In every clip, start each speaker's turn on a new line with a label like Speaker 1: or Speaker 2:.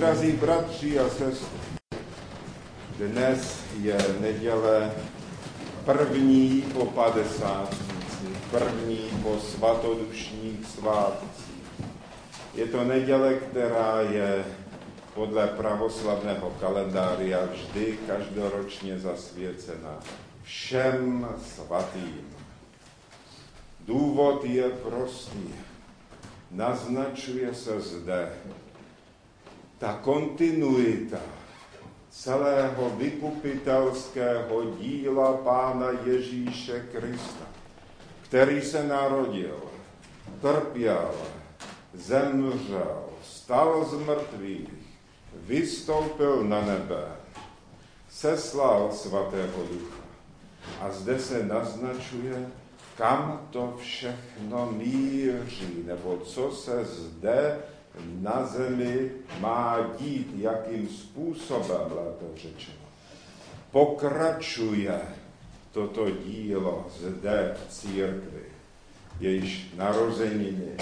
Speaker 1: Drazí bratři a sestry, dnes je neděle první po padesátnici, první po svatodušních svátcích. Je to neděle, která je podle pravoslavného kalendária vždy každoročně zasvěcena všem svatým. Důvod je prostý. Naznačuje se zde ta kontinuita celého vykupitelského díla Pána Ježíše Krista, který se narodil, trpěl, zemřel, stal z mrtvých, vystoupil na nebe, seslal svatého ducha. A zde se naznačuje, kam to všechno míří, nebo co se zde na zemi má dít, jakým způsobem, lépe řečeno. Pokračuje toto dílo zde v církvi, jejíž narozeniny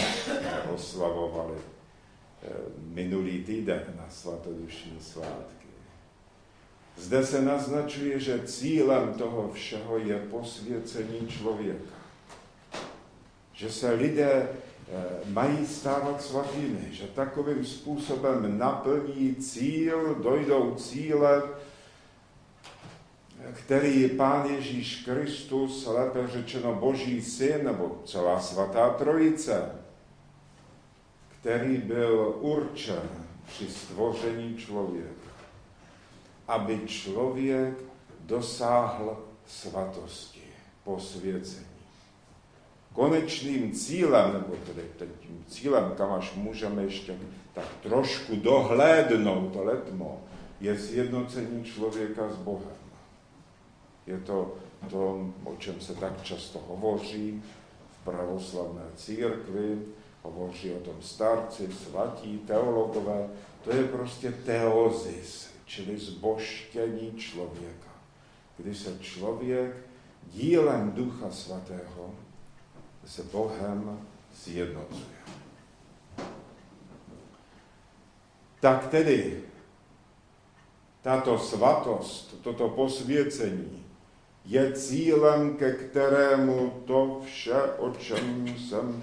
Speaker 1: oslavovali eh, minulý týden na svatodušní svátky. Zde se naznačuje, že cílem toho všeho je posvěcení člověka. Že se lidé mají stávat svatými, že takovým způsobem naplní cíl, dojdou cíle, který Pán Ježíš Kristus, lépe řečeno Boží syn, nebo celá svatá trojice, který byl určen při stvoření člověka, aby člověk dosáhl svatosti, posvěcení konečným cílem, nebo tedy tím cílem, kam až můžeme ještě tak trošku dohlédnout letmo, je sjednocení člověka s Bohem. Je to to, o čem se tak často hovoří v pravoslavné církvi, hovoří o tom starci, svatí, teologové, to je prostě teozis, čili zboštění člověka, kdy se člověk dílem Ducha Svatého se Bohem sjednocuje. Tak tedy tato svatost, toto posvěcení je cílem, ke kterému to vše, o čem jsem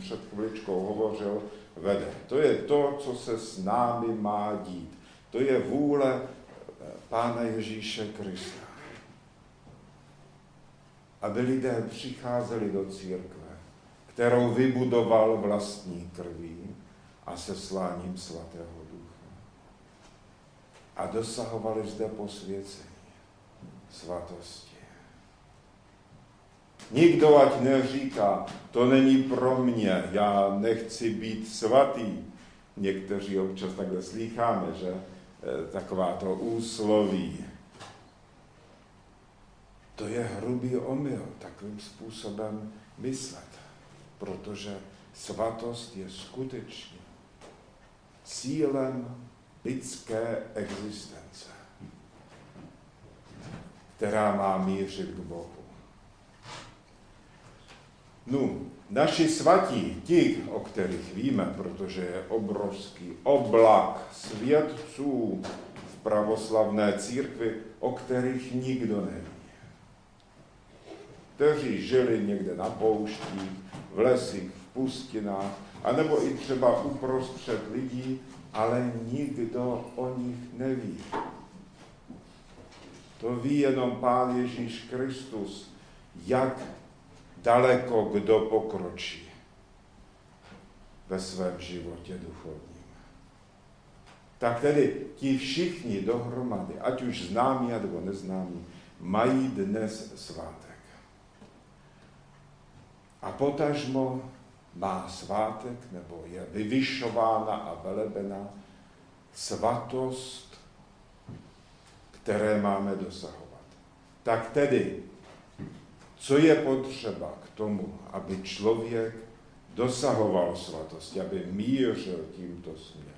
Speaker 1: před chviličkou hovořil, vede. To je to, co se s námi má dít. To je vůle Pána Ježíše Krista aby lidé přicházeli do církve, kterou vybudoval vlastní krví a sesláním svatého ducha. A dosahovali zde posvěcení, svatosti. Nikdo ať neříká, to není pro mě, já nechci být svatý. Někteří občas takhle slýcháme, že eh, taková to úsloví to je hrubý omyl takovým způsobem myslet, protože svatost je skutečně cílem lidské existence, která má mířit k Bohu. No, naši svatí, ti, o kterých víme, protože je obrovský oblak svědců v pravoslavné církvi, o kterých nikdo neví kteří žili někde na pouštích, v lesích, v pustinách, anebo i třeba uprostřed lidí, ale nikdo o nich neví. To ví jenom Pán Ježíš Kristus, jak daleko kdo pokročí ve svém životě duchovním. Tak tedy ti všichni dohromady, ať už známí nebo neznámí, mají dnes svátek. A potažmo má svátek, nebo je vyvyšována a velebena svatost, které máme dosahovat. Tak tedy, co je potřeba k tomu, aby člověk dosahoval svatosti, aby mířil tímto směrem?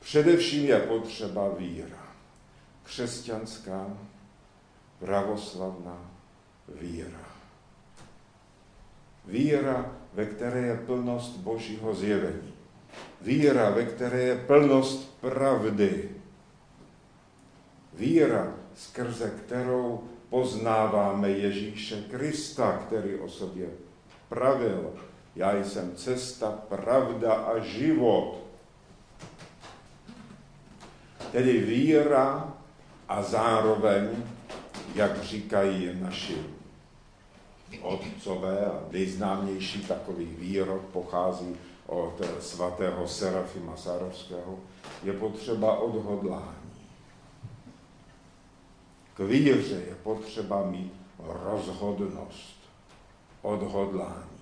Speaker 1: Především je potřeba víra. Křesťanská, pravoslavná víra. Víra, ve které je plnost Božího zjevení. Víra, ve které je plnost pravdy. Víra, skrze kterou poznáváme Ježíše Krista, který o sobě pravil. Já jsem cesta, pravda a život. Tedy víra a zároveň, jak říkají naši otcové, a nejznámější takový výrok pochází od svatého Serafima Sárovského, je potřeba odhodlání. K víře je potřeba mít rozhodnost, odhodlání.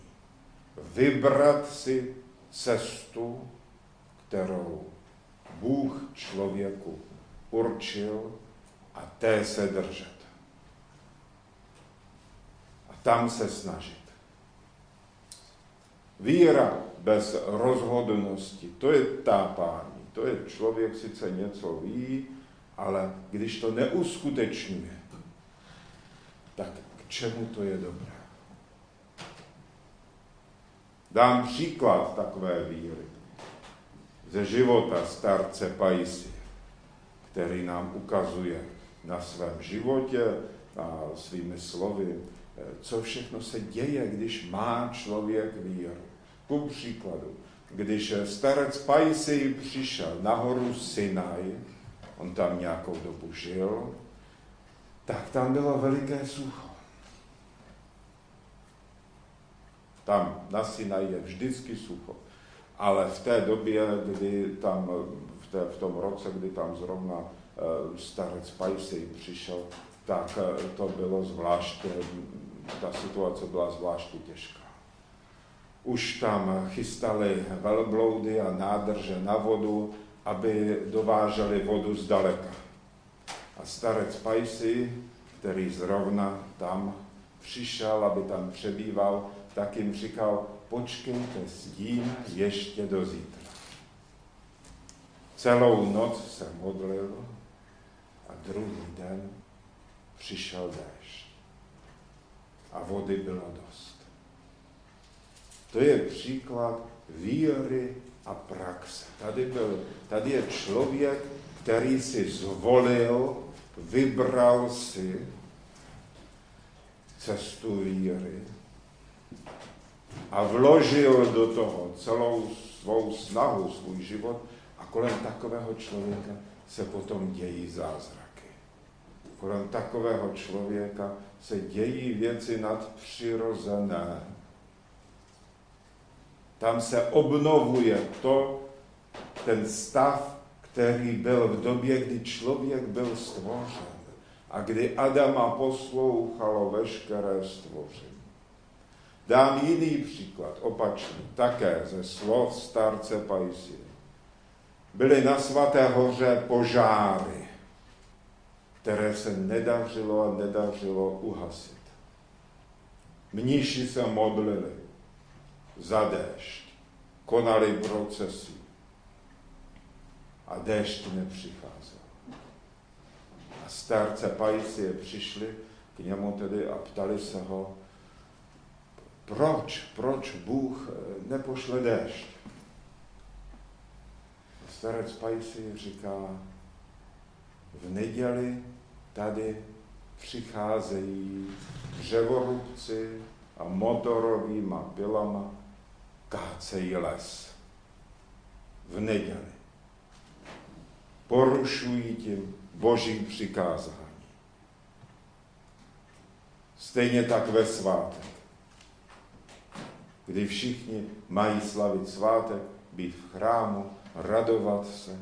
Speaker 1: Vybrat si cestu, kterou Bůh člověku určil a té se držet. Tam se snažit. Víra bez rozhodnosti, to je tápání. To je člověk sice něco ví, ale když to neuskutečňuje, tak k čemu to je dobré? Dám příklad takové víry ze života starce Pajisy, který nám ukazuje na svém životě a svými slovy, co všechno se děje, když má člověk víru. Ku příkladu, když starec Pajisy přišel na horu Sinaj, on tam nějakou dobu žil, tak tam bylo veliké sucho. Tam na Sinaj je vždycky sucho. Ale v té době, kdy tam, v, té, v tom roce, kdy tam zrovna uh, starec Pajsej přišel, tak uh, to bylo zvláště, ta situace byla zvláště těžká. Už tam chystali velbloudy a nádrže na vodu, aby dováželi vodu zdaleka. A starec Pajsi, který zrovna tam přišel, aby tam přebýval, tak jim říkal, počkejte s tím ještě do zítra. Celou noc se modlil a druhý den přišel déšť. A vody bylo dost. To je příklad víry a praxe. Tady, byl, tady je člověk, který si zvolil, vybral si cestu víry a vložil do toho celou svou snahu, svůj život a kolem takového člověka se potom dějí zázraky. Kolem takového člověka se dějí věci nadpřirozené. Tam se obnovuje to, ten stav, který byl v době, kdy člověk byl stvořen a kdy Adama poslouchalo veškeré stvoření. Dám jiný příklad, opačný, také ze slov starce Pajsie. Byly na svaté hoře požáry, které se nedařilo a nedařilo uhasit. Mniši se modlili za déšť, konali procesy a déšť nepřicházel. A starce Pajsie přišli k němu tedy a ptali se ho, proč, proč Bůh eh, nepošle déšť? Starec Pajsi říká, v neděli tady přicházejí dřevorubci a motorovýma pilama kácejí les. V neděli. Porušují tím boží přikázání. Stejně tak ve svátek kdy všichni mají slavit svátek, být v chrámu, radovat se,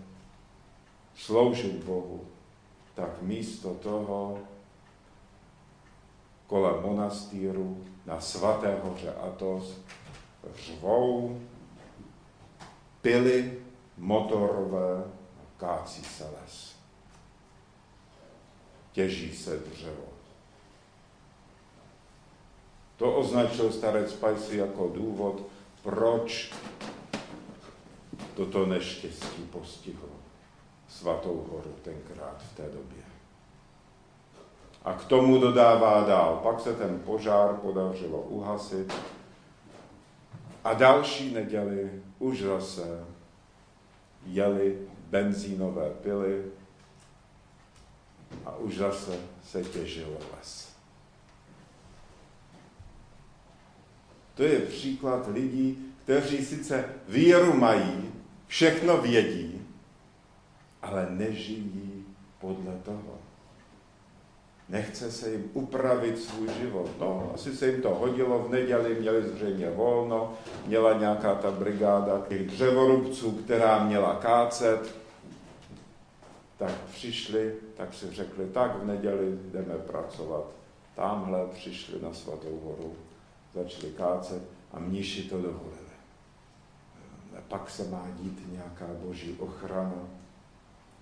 Speaker 1: sloužit Bohu, tak místo toho kolem monastýru na svaté hoře Atos řvou pily motorové, kácí se les. Těží se dřevo. To označil starec Pajsi jako důvod, proč toto neštěstí postihlo svatou horu tenkrát v té době. A k tomu dodává dál. Pak se ten požár podařilo uhasit a další neděli už zase jeli benzínové pily a už zase se těžil les. To je příklad lidí, kteří sice víru mají, všechno vědí, ale nežijí podle toho. Nechce se jim upravit svůj život. No, asi se jim to hodilo v neděli, měli zřejmě volno, měla nějaká ta brigáda těch dřevorubců, která měla kácet, tak přišli, tak si řekli, tak v neděli jdeme pracovat. Tamhle přišli na svatou horu, začali kácet a mniši to dovolili. A pak se má dít nějaká boží ochrana,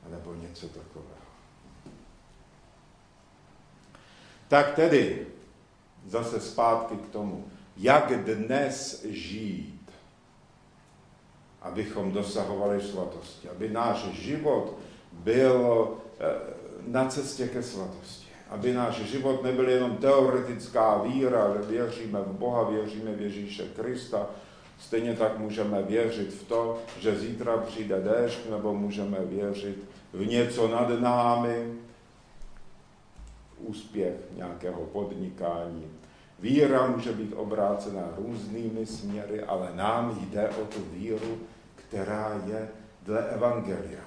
Speaker 1: nebo něco takového. Tak tedy, zase zpátky k tomu, jak dnes žít, abychom dosahovali svatosti, aby náš život byl eh, na cestě ke svatosti. Aby náš život nebyl jenom teoretická víra, že věříme v Boha, věříme v Ježíše Krista, Stejně tak můžeme věřit v to, že zítra přijde déšť, nebo můžeme věřit v něco nad námi, úspěch nějakého podnikání. Víra může být obrácena různými směry, ale nám jde o tu víru, která je dle Evangelia.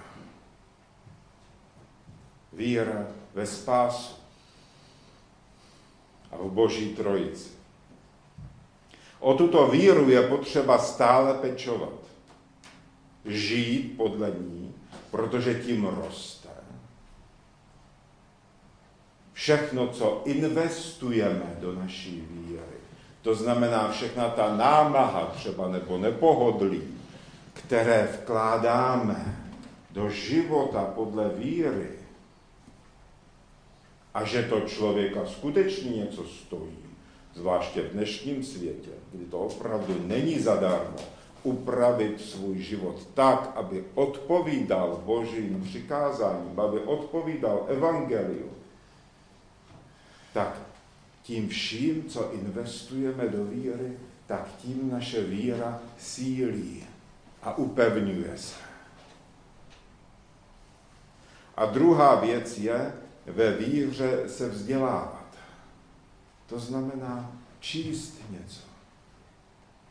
Speaker 1: Víra ve spásu a v Boží trojici. O tuto víru je potřeba stále pečovat. Žít podle ní, protože tím roste. Všechno, co investujeme do naší víry, to znamená všechna ta námaha třeba nebo nepohodlí, které vkládáme do života podle víry, a že to člověka skutečně něco stojí, zvláště v dnešním světě, kdy to opravdu není zadarmo, upravit svůj život tak, aby odpovídal božím přikázáním, aby odpovídal evangeliu, tak tím vším, co investujeme do víry, tak tím naše víra sílí a upevňuje se. A druhá věc je ve víře se vzdělávat. To znamená číst něco.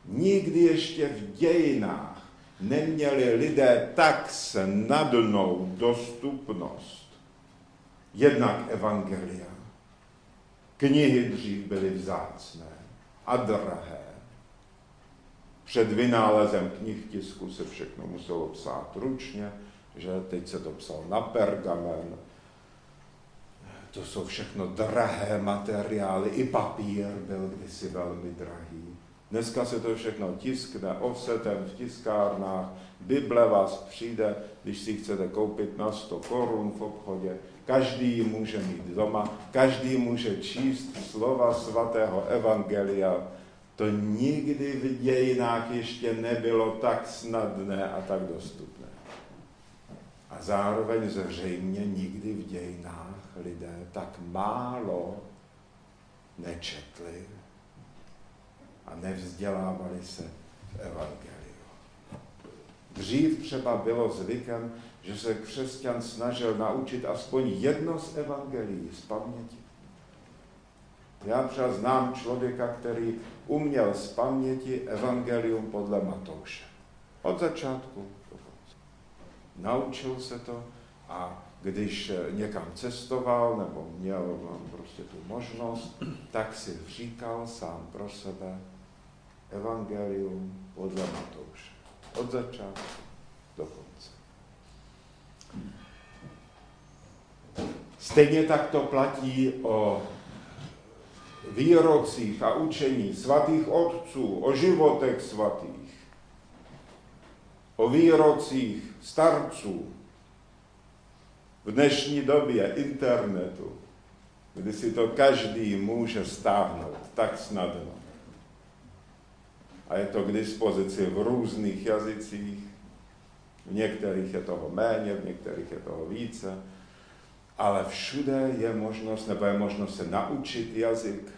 Speaker 1: Nikdy ještě v dějinách neměli lidé tak snadnou dostupnost jednak evangelia. Knihy dřív byly vzácné a drahé. Před vynálezem knih tisku se všechno muselo psát ručně, že teď se to psal na pergamen, to jsou všechno drahé materiály, i papír byl kdysi velmi drahý. Dneska se to všechno tiskne offsetem v tiskárnách, Bible vás přijde, když si chcete koupit na 100 korun v obchodě, každý ji může mít doma, každý může číst slova svatého evangelia. To nikdy v dějinách ještě nebylo tak snadné a tak dostupné. A zároveň zřejmě nikdy v dějinách lidé tak málo nečetli a nevzdělávali se v Evangeliu. Dřív třeba bylo zvykem, že se křesťan snažil naučit aspoň jedno z evangelií z paměti. Já třeba znám člověka, který uměl z paměti evangelium podle Matouše. Od začátku do konce. Naučil se to a když někam cestoval nebo měl prostě tu možnost, tak si říkal sám pro sebe evangelium podle Matouše. Od začátku do konce. Stejně tak to platí o výrocích a učení svatých otců, o životech svatých, o výrocích starců, v dnešní době internetu, kdy si to každý může stáhnout tak snadno. A je to k dispozici v různých jazycích, v některých je toho méně, v některých je toho více, ale všude je možnost, nebo je možnost se naučit jazyk,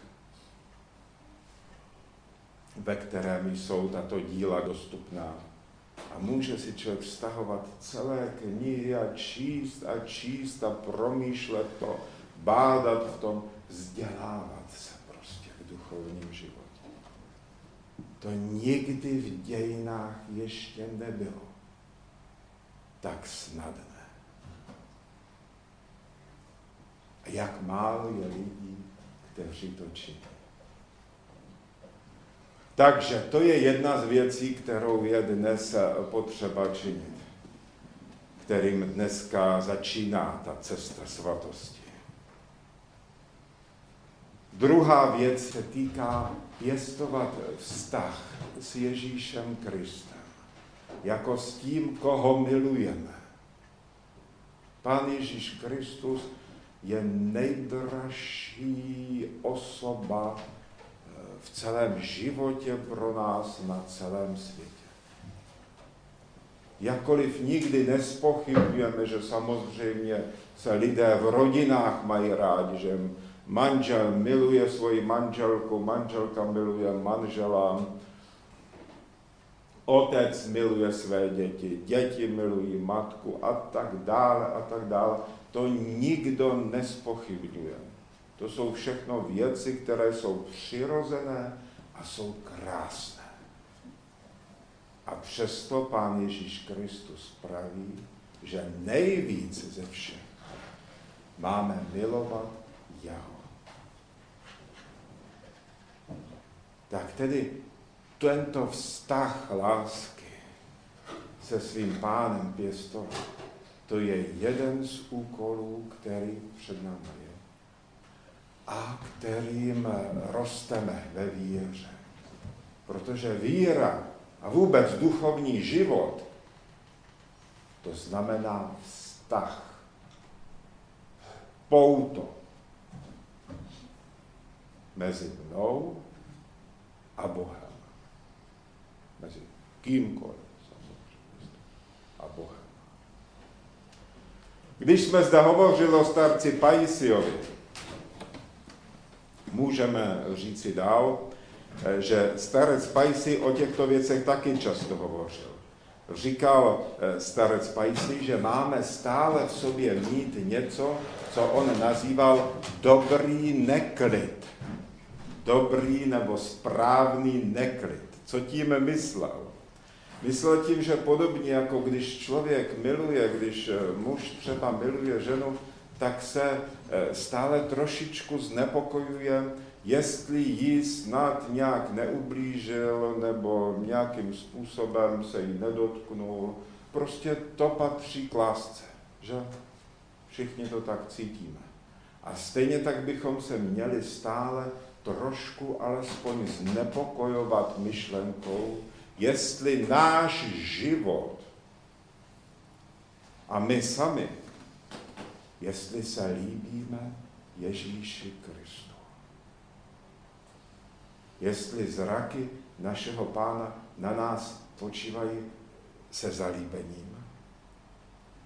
Speaker 1: ve kterém jsou tato díla dostupná. A může si člověk vztahovat celé knihy a číst a číst a promýšlet to, bádat v tom, vzdělávat se prostě v duchovním životě. To nikdy v dějinách ještě nebylo tak snadné. A jak málo je lidí, kteří to činí. Takže to je jedna z věcí, kterou je dnes potřeba činit, kterým dneska začíná ta cesta svatosti. Druhá věc se týká pěstovat vztah s Ježíšem Kristem, jako s tím, koho milujeme. Pán Ježíš Kristus je nejdražší osoba eh, v celém životě pro nás na celém světě. Jakkoliv nikdy nespochybujeme, že samozřejmě se lidé v rodinách mají rádi, že manžel miluje svoji manželku, manželka miluje manžela, otec miluje své děti, děti milují matku a tak dále a tak dále. To nikdo nespochybňuje. To jsou všechno věci, které jsou přirozené a jsou krásné. A přesto Pán Ježíš Kristus praví, že nejvíc ze všech máme milovat jeho. Tak tedy tento vztah lásky se svým pánem pěstovat, to je jeden z úkolů, který před námi je a kterým rosteme ve víře. Protože víra a vůbec duchovní život, to znamená vztah, pouto mezi mnou a Bohem. Mezi kýmkoliv a Bohem. Když jsme zde hovořili o starci Paisiovi, můžeme říci dál, že starec Pajsi o těchto věcech taky často hovořil. Říkal eh, starec Pajsi, že máme stále v sobě mít něco, co on nazýval dobrý neklid dobrý nebo správný neklid. Co tím myslel? Myslel tím, že podobně jako když člověk miluje, když eh, muž třeba miluje ženu, tak se eh, stále trošičku znepokojuje, jestli jí snad nějak neublížil nebo nějakým způsobem se jí nedotknul. Prostě to patří k lásce, že? Všichni to tak cítíme. A stejně tak bychom se měli stále trošku alespoň znepokojovat myšlenkou, jestli náš život a my sami, jestli se líbíme Ježíši Kristu. Jestli zraky našeho pána na nás počívají se zalíbením,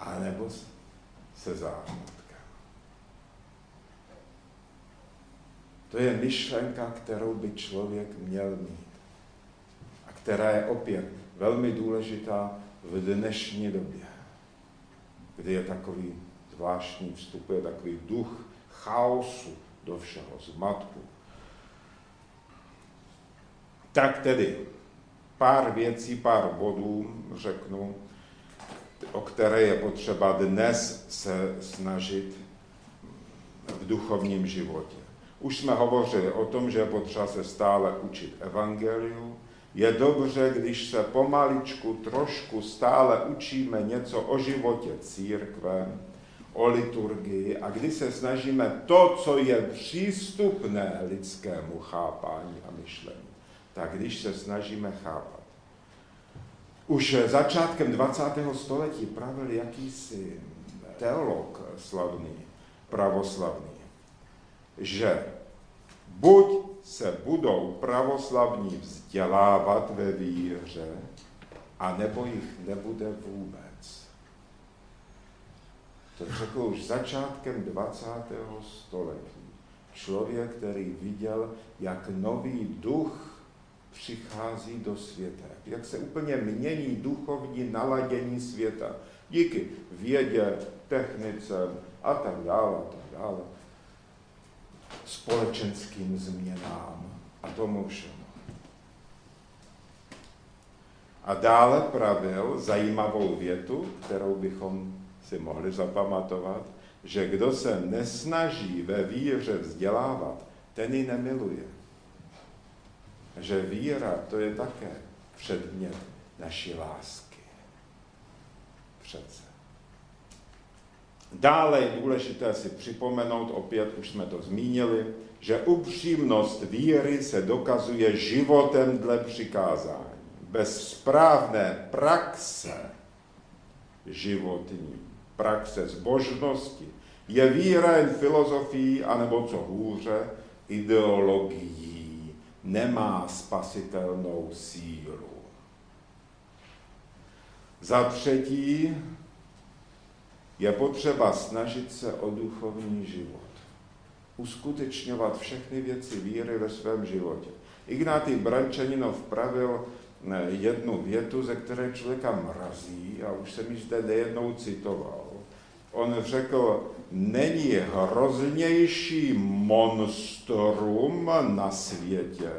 Speaker 1: anebo se zářem. To je myšlenka, kterou by člověk měl mít. A která je opět velmi důležitá v dnešní době, kdy je takový zvláštní, vstupuje takový duch chaosu do všeho, zmatku. Tak tedy, pár věcí, pár bodů řeknu, o které je potřeba dnes se snažit v duchovním životě. Už jsme hovořili o tom, že je potřeba se stále učit evangeliu. Je dobře, když se pomaličku, trošku stále učíme něco o životě církve, o liturgii a když se snažíme to, co je přístupné lidskému chápání a myšlení, tak když se snažíme chápat. Už začátkem 20. století pravil jakýsi teolog slavný, pravoslavný, že buď se budou pravoslavní vzdělávat ve víře, a nebo jich nebude vůbec. To řekl už začátkem 20. století. Člověk, který viděl, jak nový duch přichází do světa, jak se úplně mění duchovní naladění světa díky vědě, technice a tak dále, a tak dále, společenským změnám a tomu všemu. A dále pravil zajímavou větu, kterou bychom si mohli zapamatovat, že kdo se nesnaží ve víře vzdělávat, ten ji nemiluje. Že víra to je také předmět naší lásky. Přece. Dále je důležité si připomenout, opět už jsme to zmínili, že upřímnost víry se dokazuje životem dle přikázání. Bez správné praxe životní, praxe zbožnosti, je víra jen filozofií, anebo co hůře, ideologií. Nemá spasitelnou sílu. Za třetí, je potřeba snažit se o duchovní život. Uskutečňovat všechny věci víry ve svém životě. Ignátý Brančaninov pravil eh, jednu větu, ze které člověka mrazí, a už jsem ji zde nejednou citoval. On řekl, není hroznější monstrum na světě,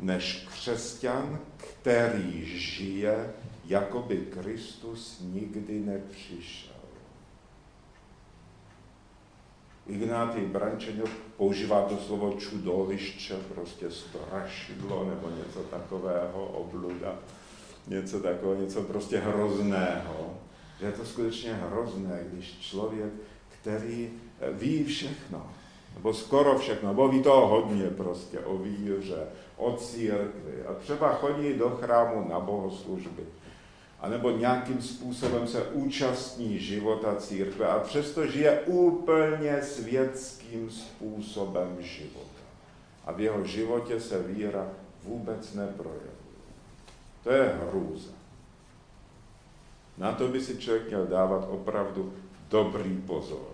Speaker 1: než křesťan, který žije jako by Kristus nikdy nepřišel. Ignátý Brančeňov používá to slovo čudoviště, prostě strašidlo nebo něco takového, obluda, něco takového, něco prostě hrozného. Že je to skutečně hrozné, když člověk, který ví všechno, nebo skoro všechno, nebo ví toho hodně prostě o víře, o církvi a třeba chodí do chrámu na bohoslužby, anebo nějakým způsobem se účastní života církve a přesto žije úplně světským způsobem života. A v jeho životě se víra vůbec neprojevuje. To je hrůza. Na to by si člověk měl dávat opravdu dobrý pozor.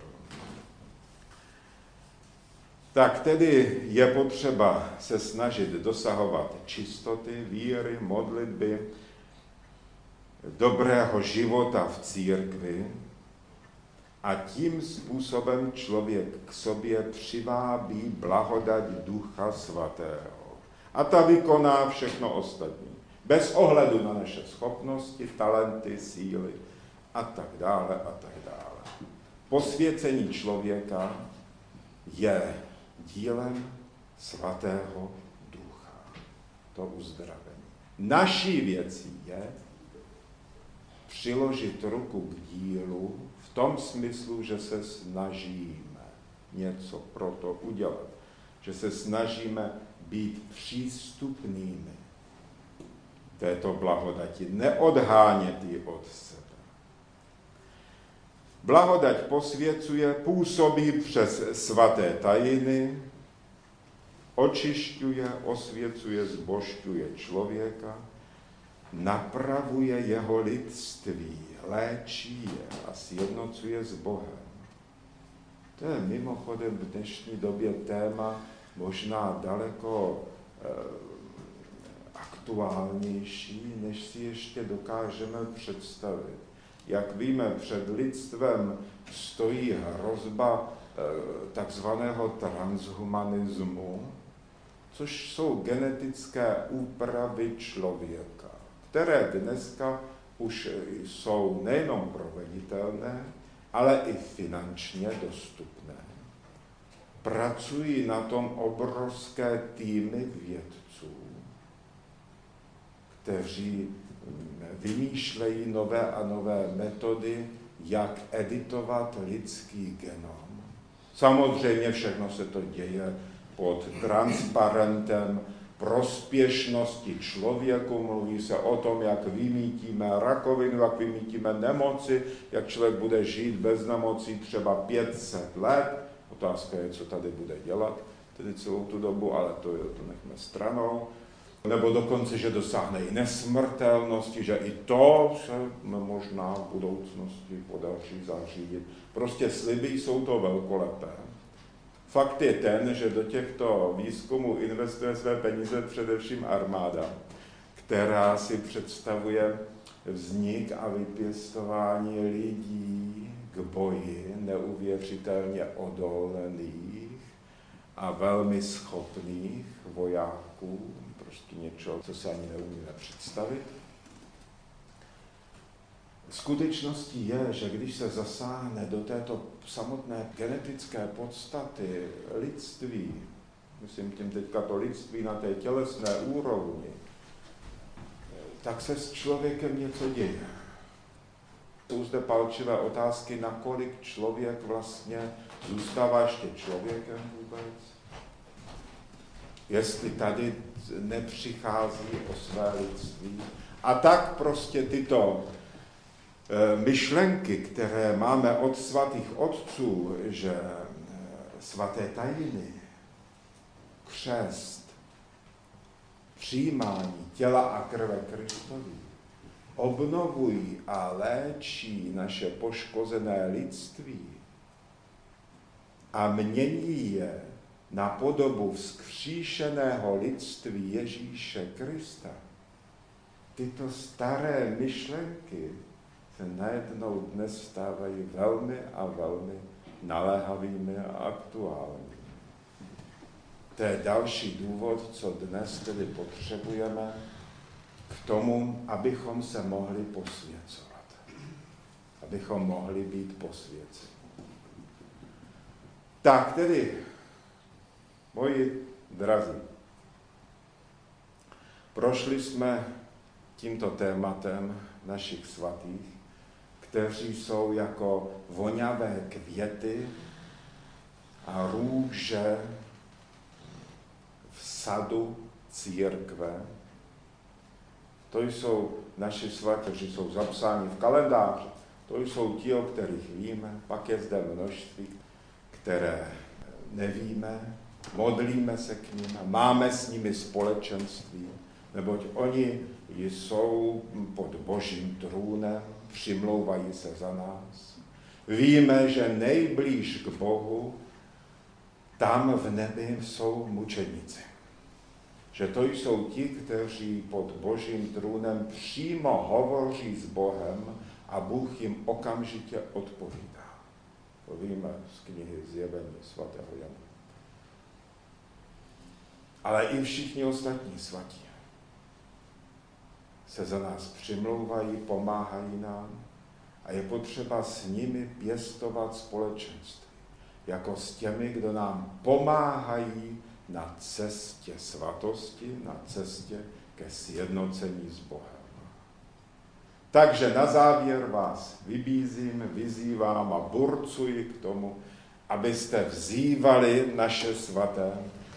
Speaker 1: Tak tedy je potřeba se snažit dosahovat čistoty, víry, modlitby, dobrého života v církvi a tím způsobem člověk k sobě přivábí blahodať Ducha Svatého. A ta vykoná všechno ostatní. Bez ohledu na naše schopnosti, talenty, síly a tak dále a tak dále. Posvěcení člověka je dílem svatého ducha. To uzdravení. Naší věcí je přiložit ruku k dílu v tom smyslu, že se snažíme něco pro to udělat. Že se snažíme být přístupnými této blahodati, neodhánět ji od sebe. Blahodať posvěcuje, působí přes svaté tajiny, očišťuje, osvěcuje, zbošťuje člověka, napravuje jeho lidství, léčí je a sjednocuje s Bohem. To je mimochodem v dnešní době téma možná daleko eh, aktuálnější, než si ještě dokážeme představit. Jak víme, před lidstvem stojí hrozba eh, takzvaného transhumanismu, což jsou genetické úpravy člověka které dneska už jsou nejenom proveditelné, ale i finančně dostupné. Pracují na tom obrovské týmy vědců, kteří vymýšlejí nové a nové metody, jak editovat lidský genom. Samozřejmě všechno se to děje pod transparentem prospěšnosti člověku, mluví se o tom, jak vymítíme rakovinu, jak vymítíme nemoci, jak člověk bude žít bez nemocí třeba 500 let. Otázka je, co tady bude dělat tedy celou tu dobu, ale to, je, to nechme stranou. Nebo dokonce, že dosáhne i nesmrtelnosti, že i to se možná v budoucnosti podaří zařídit. Prostě sliby jsou to velkolepé, Fakt je ten, že do těchto výzkumů investuje své peníze především armáda, která si představuje vznik a vypěstování lidí k boji neuvěřitelně odolných a velmi schopných vojáků, prostě něčeho, co se ani neumíme představit. Skutečností je, že když se zasáhne do této samotné genetické podstaty lidství, myslím tím teďka to lidství na té tělesné úrovni, tak se s člověkem něco děje. Jsou zde palčivé otázky, nakolik člověk vlastně zůstává ještě člověkem vůbec. Jestli tady nepřichází o své lidství. A tak prostě tyto myšlenky, které máme od svatých otců, že e, svaté tajiny, křest, přijímání těla a krve Kristovi obnovují a léčí naše poškozené lidství a mění je na podobu vzkříšeného lidství Ježíše Krista. Tyto staré myšlenky se najednou dnes stávají velmi a velmi naléhavými a aktuálními. To je další důvod, co dnes tedy potřebujeme k tomu, abychom se mohli posvěcovat. Abychom mohli být posvěceni. Tak tedy, moji drazí, prošli jsme tímto tématem našich svatých, kteří jsou jako voňavé květy a růže sadu církve. To jsou naši svatí, kteří jsou zapsáni v kalendáři. To jsou ti, o kterých víme. Pak je zde množství, které nevíme. Modlíme se k ním, máme s nimi společenství, neboť oni jsou pod božím trůnem, přimlouvají se za nás. Víme, že nejblíž k Bohu, tam v nebi jsou mučeníci že to jsou ti, kteří pod božím trůnem přímo hovoří s Bohem a Bůh jim okamžitě odpovídá. To víme z knihy Zjevení svatého Jana. Ale i všichni ostatní svatí se za nás přimlouvají, pomáhají nám a je potřeba s nimi pěstovat společenství, jako s těmi, kdo nám pomáhají na cestě svatosti, na cestě ke sjednocení s Bohem. Takže na závěr vás vybízím, vyzývám a burcuji k tomu, abyste vzývali naše svaté,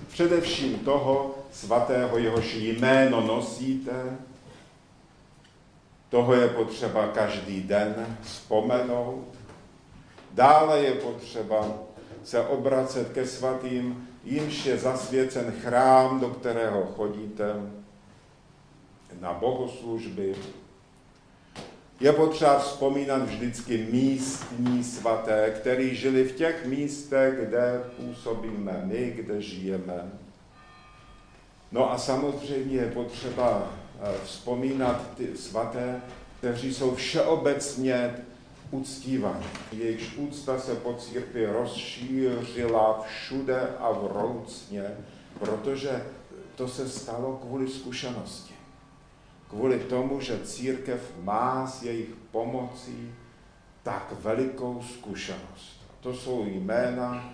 Speaker 1: především toho svatého, jehož jméno nosíte, toho je potřeba každý den vzpomenout. Dále je potřeba se obracet ke svatým jimž je zasvěcen chrám, do kterého chodíte na bohoslužby. Je potřeba vzpomínat vždycky místní svaté, který žili v těch místech, kde působíme my, kde žijeme. No a samozřejmě je potřeba vzpomínat ty svaté, kteří jsou všeobecně uctívaní. Jejichž úcta se po církvi rozšířila všude a vroucně, protože to se stalo kvůli zkušenosti. Kvůli tomu, že církev má s jejich pomocí tak velikou zkušenost. To jsou jména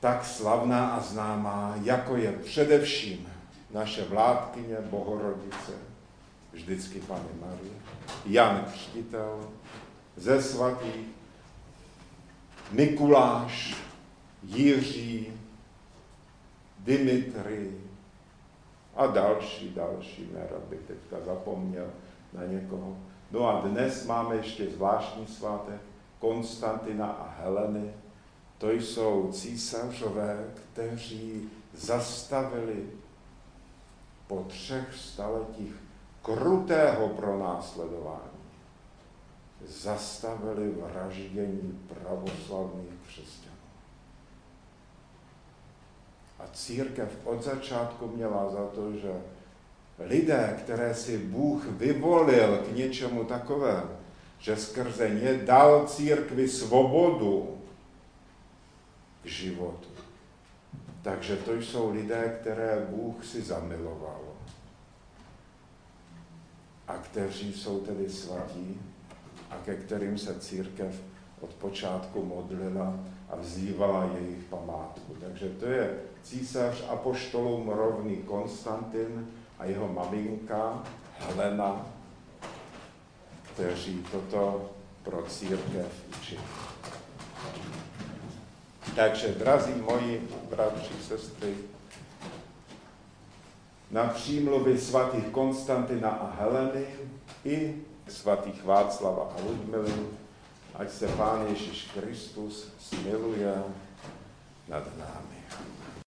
Speaker 1: tak slavná a známá, jako je především naše vládkyně Bohorodice, vždycky Pane Marie, Jan Křtitel, ze svatých, Mikuláš, Jiří, Dimitry a další, další, nerad bych teďka zapomněl na někoho. No a dnes máme ještě zvláštní svátek Konstantina a Heleny. To jsou císařové, kteří zastavili po třech staletích krutého pronásledování zastavili vraždění pravoslavných křesťanů. A církev od začátku měla za to, že lidé, které si Bůh vyvolil k něčemu takovému, že skrze ně dal církvi svobodu k životu. Takže to jsou lidé, které Bůh si zamiloval a kteří jsou tedy svatí a ke kterým se církev od počátku modlila a vzývala jejich památku. Takže to je císař apoštolům rovný Konstantin a jeho maminka Helena, kteří toto pro církev učili. Takže, drazí moji bratři, sestry, na přímluvy svatých Konstantina a Heleny i svatých Václava a Ludmily, ať se Pán Ježíš Kristus smiluje nad námi.